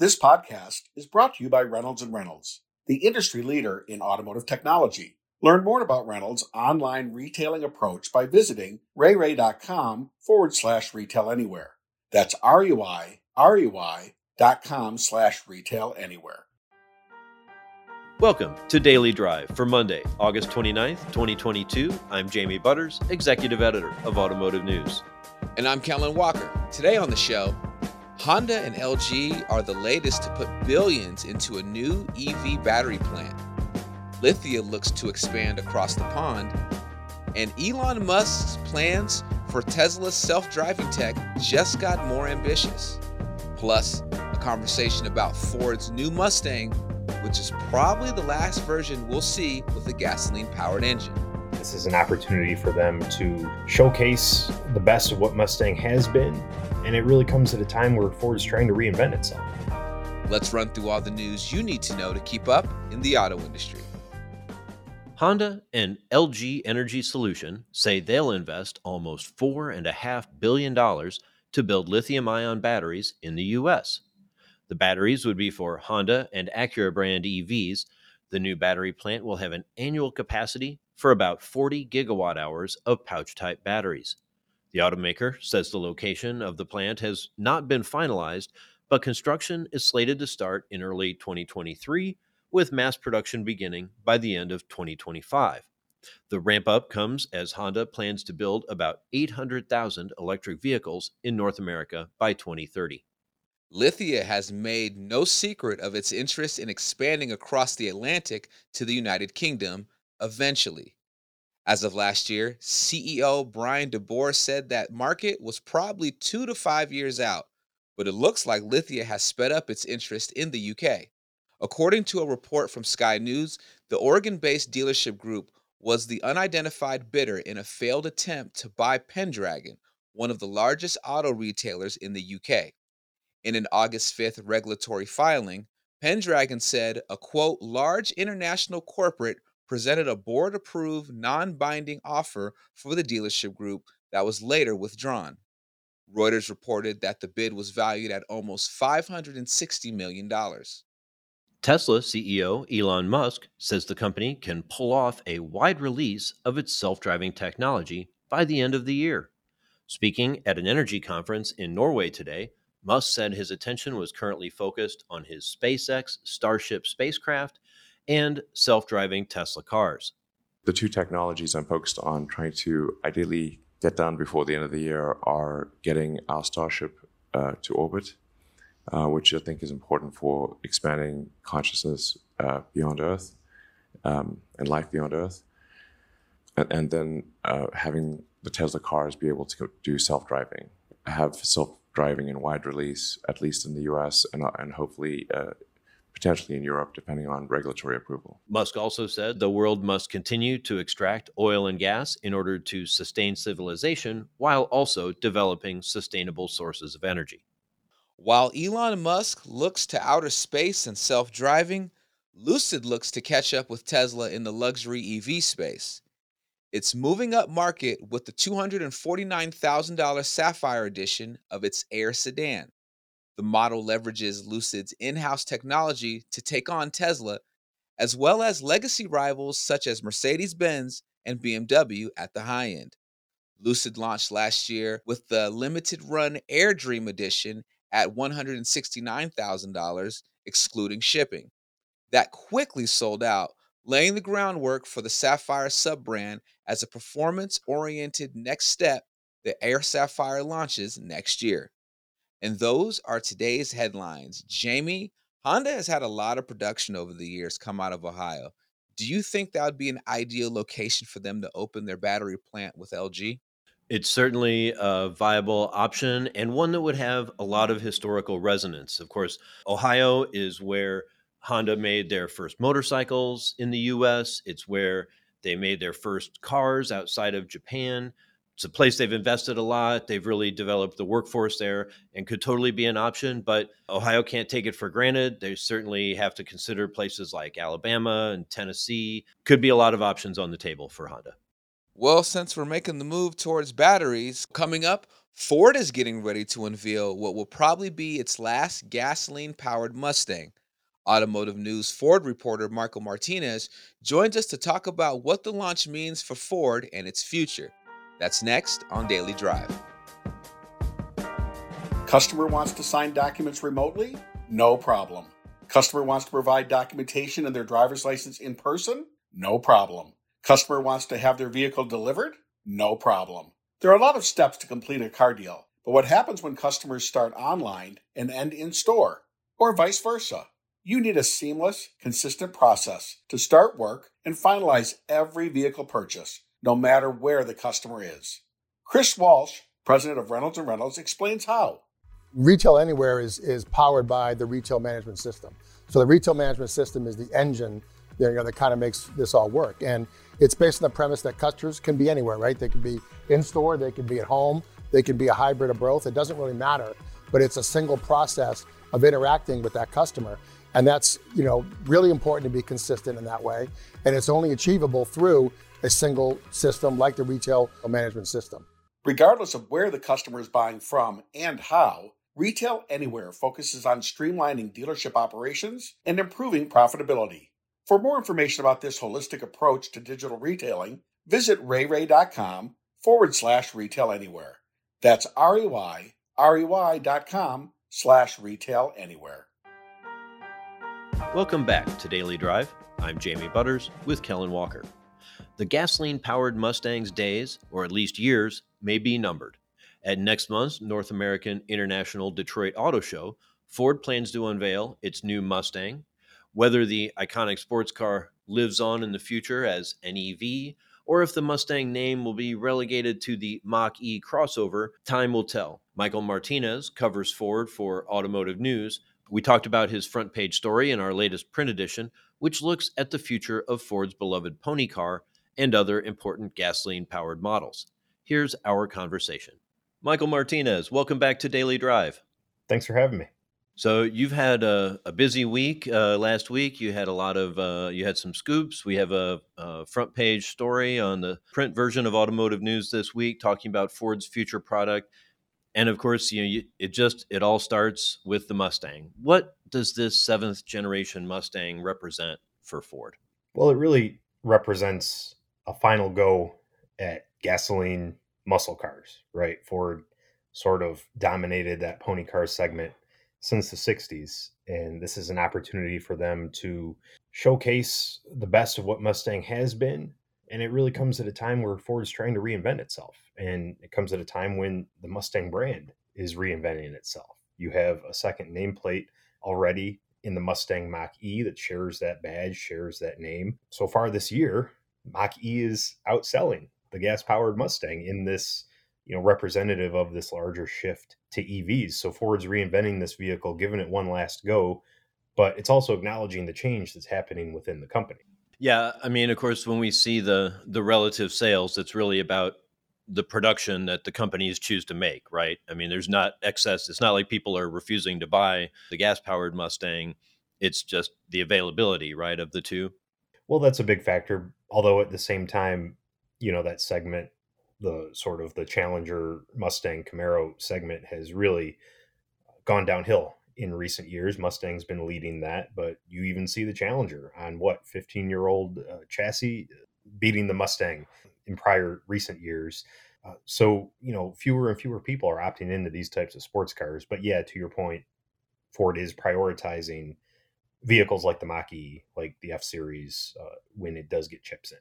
This podcast is brought to you by Reynolds and Reynolds, the industry leader in automotive technology. Learn more about Reynolds' online retailing approach by visiting reyrey.com forward slash retail anywhere. That's R-U-I, R-U-I dot com slash retail anywhere. Welcome to Daily Drive for Monday, August 29th, 2022. I'm Jamie Butters, Executive Editor of Automotive News. And I'm Kellen Walker. Today on the show, Honda and LG are the latest to put billions into a new EV battery plant. Lithia looks to expand across the pond, and Elon Musk's plans for Tesla's self driving tech just got more ambitious. Plus, a conversation about Ford's new Mustang, which is probably the last version we'll see with a gasoline powered engine. This is an opportunity for them to showcase the best of what Mustang has been, and it really comes at a time where Ford is trying to reinvent itself. Let's run through all the news you need to know to keep up in the auto industry. Honda and LG Energy Solution say they'll invest almost $4.5 billion to build lithium ion batteries in the U.S. The batteries would be for Honda and Acura brand EVs. The new battery plant will have an annual capacity for about 40 gigawatt hours of pouch type batteries. The automaker says the location of the plant has not been finalized, but construction is slated to start in early 2023 with mass production beginning by the end of 2025. The ramp up comes as Honda plans to build about 800,000 electric vehicles in North America by 2030. Lithia has made no secret of its interest in expanding across the Atlantic to the United Kingdom eventually. As of last year, CEO Brian DeBoer said that market was probably two to five years out, but it looks like Lithia has sped up its interest in the UK. According to a report from Sky News, the Oregon based dealership group was the unidentified bidder in a failed attempt to buy Pendragon, one of the largest auto retailers in the UK. In an August 5th regulatory filing, Pendragon said a quote, large international corporate presented a board approved, non binding offer for the dealership group that was later withdrawn. Reuters reported that the bid was valued at almost $560 million. Tesla CEO Elon Musk says the company can pull off a wide release of its self driving technology by the end of the year. Speaking at an energy conference in Norway today, Musk said his attention was currently focused on his SpaceX Starship spacecraft and self driving Tesla cars. The two technologies I'm focused on trying to ideally get done before the end of the year are getting our Starship uh, to orbit uh, which I think is important for expanding consciousness uh, beyond Earth um, and life beyond Earth. And, and then uh, having the Tesla cars be able to do self driving, have self driving in wide release, at least in the US and, uh, and hopefully uh, potentially in Europe, depending on regulatory approval. Musk also said the world must continue to extract oil and gas in order to sustain civilization while also developing sustainable sources of energy. While Elon Musk looks to outer space and self driving, Lucid looks to catch up with Tesla in the luxury EV space. It's moving up market with the $249,000 Sapphire edition of its Air sedan. The model leverages Lucid's in house technology to take on Tesla, as well as legacy rivals such as Mercedes Benz and BMW at the high end. Lucid launched last year with the limited run Air Dream edition at $169,000, excluding shipping. That quickly sold out, laying the groundwork for the Sapphire sub brand as a performance oriented next step the Air Sapphire launches next year. And those are today's headlines. Jamie, Honda has had a lot of production over the years come out of Ohio. Do you think that would be an ideal location for them to open their battery plant with LG? It's certainly a viable option and one that would have a lot of historical resonance. Of course, Ohio is where Honda made their first motorcycles in the US, it's where they made their first cars outside of Japan. It's a place they've invested a lot. They've really developed the workforce there and could totally be an option, but Ohio can't take it for granted. They certainly have to consider places like Alabama and Tennessee. Could be a lot of options on the table for Honda. Well, since we're making the move towards batteries, coming up, Ford is getting ready to unveil what will probably be its last gasoline powered Mustang. Automotive News Ford reporter Michael Martinez joins us to talk about what the launch means for Ford and its future. That's next on Daily Drive. Customer wants to sign documents remotely? No problem. Customer wants to provide documentation and their driver's license in person? No problem. Customer wants to have their vehicle delivered? No problem. There are a lot of steps to complete a car deal, but what happens when customers start online and end in store, or vice versa? You need a seamless, consistent process to start work and finalize every vehicle purchase, no matter where the customer is. Chris Walsh, president of Reynolds Reynolds, explains how. Retail Anywhere is, is powered by the retail management system. So the retail management system is the engine you know, that kind of makes this all work. And it's based on the premise that customers can be anywhere, right? They can be in store, they can be at home, they can be a hybrid of both. It doesn't really matter, but it's a single process of interacting with that customer. And that's, you know, really important to be consistent in that way. And it's only achievable through a single system like the retail management system. Regardless of where the customer is buying from and how, Retail Anywhere focuses on streamlining dealership operations and improving profitability. For more information about this holistic approach to digital retailing, visit reyrey.com forward slash retail anywhere. That's R E Y R E Y dot com slash retail anywhere. Welcome back to Daily Drive. I'm Jamie Butters with Kellen Walker. The gasoline powered Mustang's days, or at least years, may be numbered. At next month's North American International Detroit Auto Show, Ford plans to unveil its new Mustang. Whether the iconic sports car lives on in the future as an EV, or if the Mustang name will be relegated to the Mach E crossover, time will tell. Michael Martinez covers Ford for Automotive News we talked about his front page story in our latest print edition, which looks at the future of Ford's beloved pony car and other important gasoline powered models. Here's our conversation. Michael Martinez, welcome back to Daily Drive. Thanks for having me. So you've had a, a busy week uh, last week. You had a lot of uh, you had some scoops. We have a, a, front page story on the print version of Automotive News this week, talking about Ford's future product and of course, you know, you, it just it all starts with the Mustang. What does this seventh generation Mustang represent for Ford? Well, it really represents a final go at gasoline muscle cars, right? Ford sort of dominated that pony car segment since the 60s. And this is an opportunity for them to showcase the best of what Mustang has been and it really comes at a time where Ford is trying to reinvent itself. And it comes at a time when the Mustang brand is reinventing itself. You have a second nameplate already in the Mustang Mach E that shares that badge, shares that name. So far this year, Mach E is outselling the gas powered Mustang in this, you know, representative of this larger shift to EVs. So Ford's reinventing this vehicle, giving it one last go, but it's also acknowledging the change that's happening within the company. Yeah, I mean, of course, when we see the the relative sales, it's really about the production that the companies choose to make, right? I mean, there's not excess. It's not like people are refusing to buy the gas powered Mustang. It's just the availability, right, of the two. Well, that's a big factor. Although at the same time, you know, that segment, the sort of the Challenger Mustang Camaro segment has really gone downhill in recent years. Mustang's been leading that, but you even see the Challenger on what 15 year old uh, chassis beating the Mustang in prior recent years. Uh, so you know, fewer and fewer people are opting into these types of sports cars. But yeah, to your point, Ford is prioritizing vehicles like the Mach like the F Series, uh, when it does get chips in.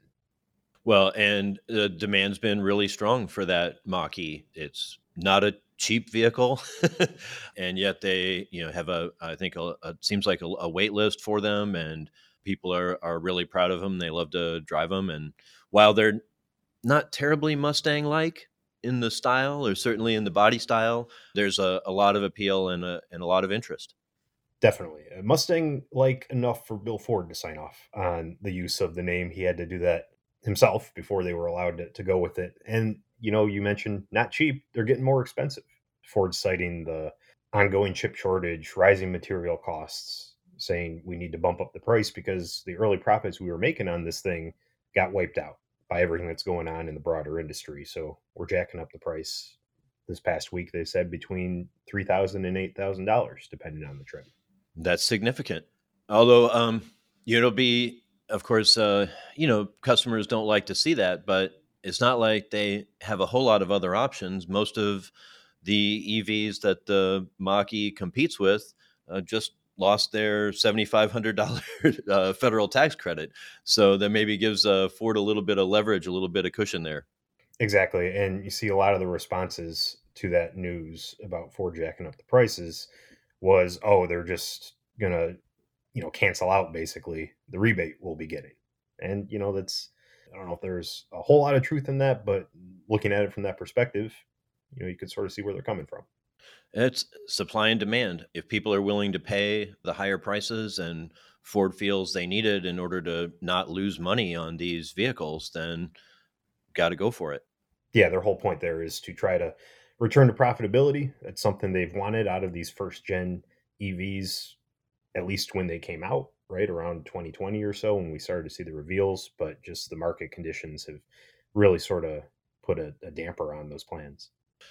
Well, and the demand's been really strong for that Mach. It's not a cheap vehicle, and yet they you know have a I think a, a seems like a, a, wait list for them, and people are are really proud of them. They love to drive them, and while they're not terribly Mustang like in the style or certainly in the body style, there's a, a lot of appeal and a, and a lot of interest. Definitely. Uh, Mustang like enough for Bill Ford to sign off on the use of the name. He had to do that himself before they were allowed to, to go with it. And you know, you mentioned not cheap, they're getting more expensive. Ford citing the ongoing chip shortage, rising material costs, saying we need to bump up the price because the early profits we were making on this thing got wiped out by everything that's going on in the broader industry. So we're jacking up the price this past week they said between three thousand and eight thousand dollars, depending on the trim. That's significant. Although, um, it'll be, of course, uh, you know, customers don't like to see that, but it's not like they have a whole lot of other options. Most of the EVs that the Mach-E competes with uh, just lost their $7,500 uh, federal tax credit. So that maybe gives uh, Ford a little bit of leverage, a little bit of cushion there. Exactly. And you see a lot of the responses to that news about Ford jacking up the prices was, oh, they're just going to, you know, cancel out basically the rebate we'll be getting. And, you know, that's, I don't know if there's a whole lot of truth in that, but looking at it from that perspective, you know, you could sort of see where they're coming from. It's supply and demand. If people are willing to pay the higher prices and Ford feels they need it in order to not lose money on these vehicles, then got to go for it. Yeah, their whole point there is to try to return to profitability. That's something they've wanted out of these first gen EVs, at least when they came out, right around 2020 or so, when we started to see the reveals. But just the market conditions have really sort of put a, a damper on those plans.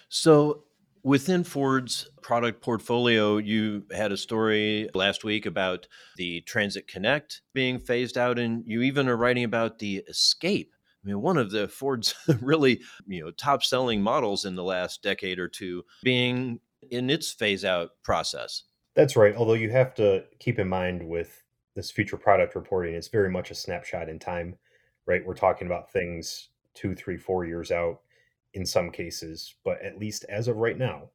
So, within Ford's product portfolio, you had a story last week about the Transit Connect being phased out, and you even are writing about the Escape. I mean, one of the Ford's really, you know, top selling models in the last decade or two being in its phase out process. That's right. Although you have to keep in mind with this future product reporting, it's very much a snapshot in time, right? We're talking about things two, three, four years out in some cases, but at least as of right now,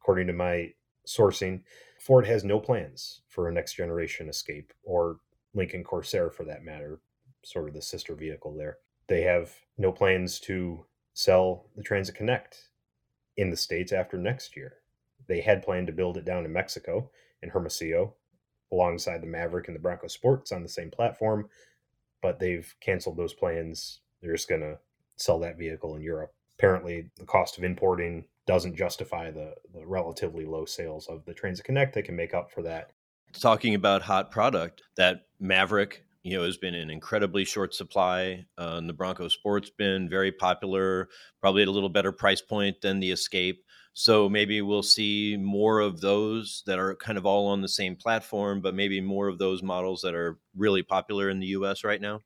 according to my sourcing, Ford has no plans for a next generation Escape or Lincoln Corsair for that matter, sort of the sister vehicle there. They have no plans to sell the Transit Connect in the States after next year. They had planned to build it down in Mexico in Hermosillo alongside the Maverick and the Bronco Sports on the same platform, but they've canceled those plans. They're just going to sell that vehicle in Europe apparently the cost of importing doesn't justify the, the relatively low sales of the Transit Connect. They can make up for that. Talking about hot product, that Maverick, you know, has been in incredibly short supply. Uh, and the Bronco Sport's been very popular, probably at a little better price point than the Escape. So maybe we'll see more of those that are kind of all on the same platform, but maybe more of those models that are really popular in the US right now.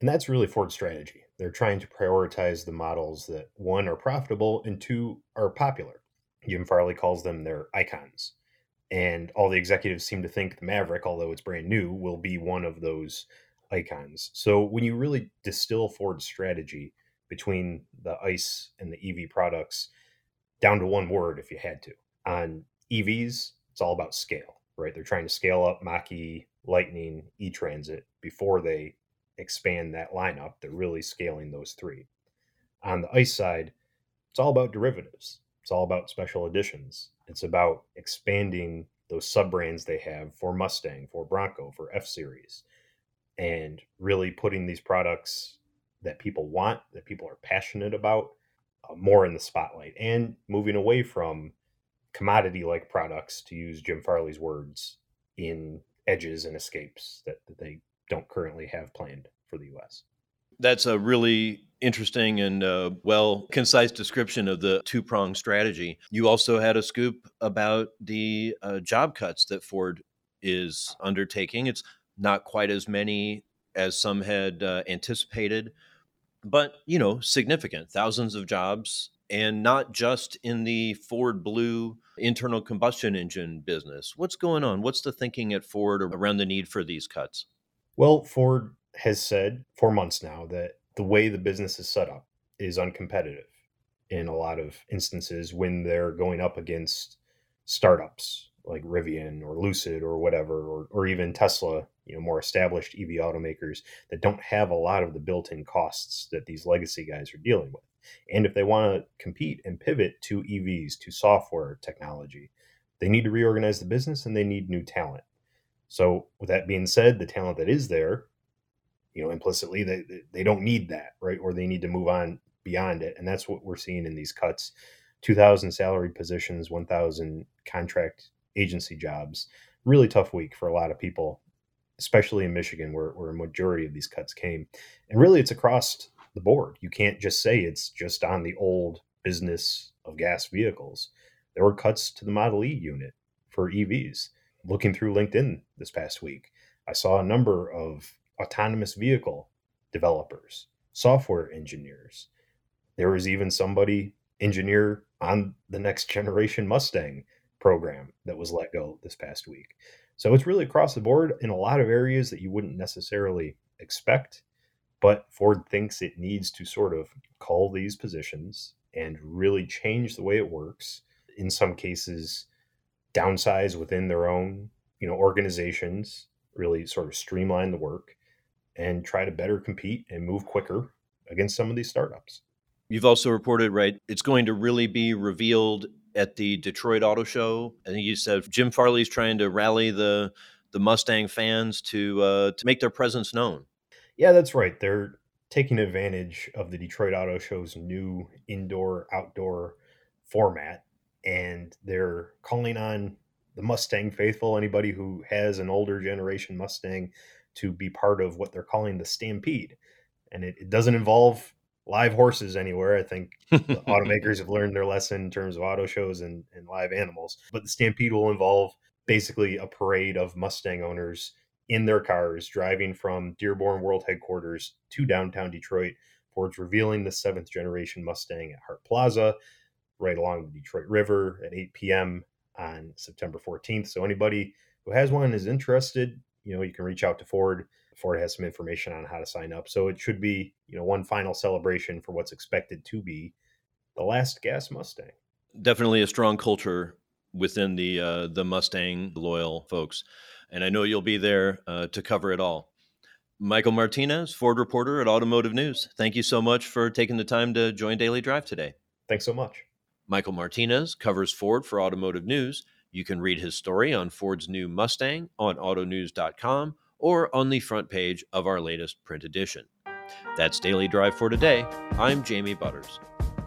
And that's really Ford's strategy. They're trying to prioritize the models that one are profitable and two are popular. Jim Farley calls them their icons. And all the executives seem to think the Maverick, although it's brand new, will be one of those icons. So when you really distill Ford's strategy between the ICE and the EV products down to one word, if you had to, on EVs, it's all about scale, right? They're trying to scale up Mach-E, Lightning, E-Transit before they expand that lineup. They're really scaling those three. On the ICE side, it's all about derivatives. It's all about special editions. It's about expanding those sub brands they have for Mustang, for Bronco, for F Series, and really putting these products that people want, that people are passionate about, uh, more in the spotlight and moving away from commodity like products, to use Jim Farley's words, in edges and escapes that, that they don't currently have planned for the U.S. That's a really interesting and uh, well concise description of the two pronged strategy. You also had a scoop about the uh, job cuts that Ford is undertaking. It's not quite as many as some had uh, anticipated, but you know, significant thousands of jobs, and not just in the Ford Blue internal combustion engine business. What's going on? What's the thinking at Ford around the need for these cuts? Well, Ford has said for months now that the way the business is set up is uncompetitive in a lot of instances when they're going up against startups like Rivian or Lucid or whatever, or, or even Tesla, you know, more established EV automakers that don't have a lot of the built-in costs that these legacy guys are dealing with. And if they want to compete and pivot to EVs, to software technology, they need to reorganize the business and they need new talent. So, with that being said, the talent that is there, you know, implicitly they they don't need that, right? Or they need to move on beyond it, and that's what we're seeing in these cuts: two thousand salaried positions, one thousand contract agency jobs. Really tough week for a lot of people, especially in Michigan, where where a majority of these cuts came, and really it's across the board. You can't just say it's just on the old business of gas vehicles. There were cuts to the Model E unit for EVs. Looking through LinkedIn this past week, I saw a number of autonomous vehicle developers, software engineers. There was even somebody engineer on the next generation Mustang program that was let go this past week. So it's really across the board in a lot of areas that you wouldn't necessarily expect. But Ford thinks it needs to sort of call these positions and really change the way it works. In some cases, downsize within their own, you know, organizations, really sort of streamline the work and try to better compete and move quicker against some of these startups. You've also reported, right? It's going to really be revealed at the Detroit Auto Show. I think you said Jim Farley's trying to rally the the Mustang fans to uh, to make their presence known. Yeah, that's right. They're taking advantage of the Detroit Auto Show's new indoor outdoor format, and they're calling on the Mustang faithful, anybody who has an older generation Mustang, to be part of what they're calling the Stampede. And it, it doesn't involve live horses anywhere. I think automakers have learned their lesson in terms of auto shows and, and live animals. But the Stampede will involve basically a parade of Mustang owners in their cars driving from Dearborn World Headquarters to downtown Detroit. Ford's revealing the seventh generation Mustang at Hart Plaza, right along the Detroit River at 8 p.m. on September 14th. So anybody who has one and is interested, you know, you can reach out to Ford. Ford has some information on how to sign up. So it should be, you know, one final celebration for what's expected to be the last gas Mustang. Definitely a strong culture within the uh, the Mustang loyal folks, and I know you'll be there uh, to cover it all. Michael Martinez, Ford reporter at Automotive News. Thank you so much for taking the time to join Daily Drive today. Thanks so much. Michael Martinez covers Ford for Automotive News. You can read his story on Ford's new Mustang on autonews.com or on the front page of our latest print edition. That's Daily Drive for today. I'm Jamie Butters.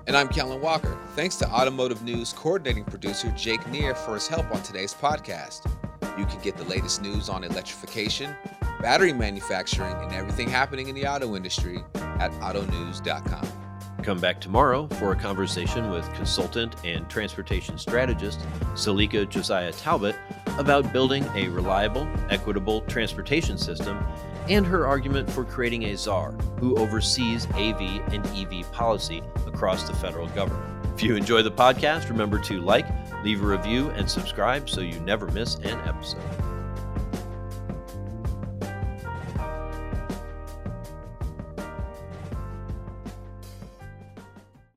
And I'm Kellen Walker. Thanks to Automotive News coordinating producer Jake Neer for his help on today's podcast. You can get the latest news on electrification, battery manufacturing, and everything happening in the auto industry at autonews.com. Come back tomorrow for a conversation with consultant and transportation strategist Selika Josiah Talbott about building a reliable, equitable transportation system and her argument for creating a czar who oversees AV and EV policy across the federal government. If you enjoy the podcast, remember to like, leave a review, and subscribe so you never miss an episode.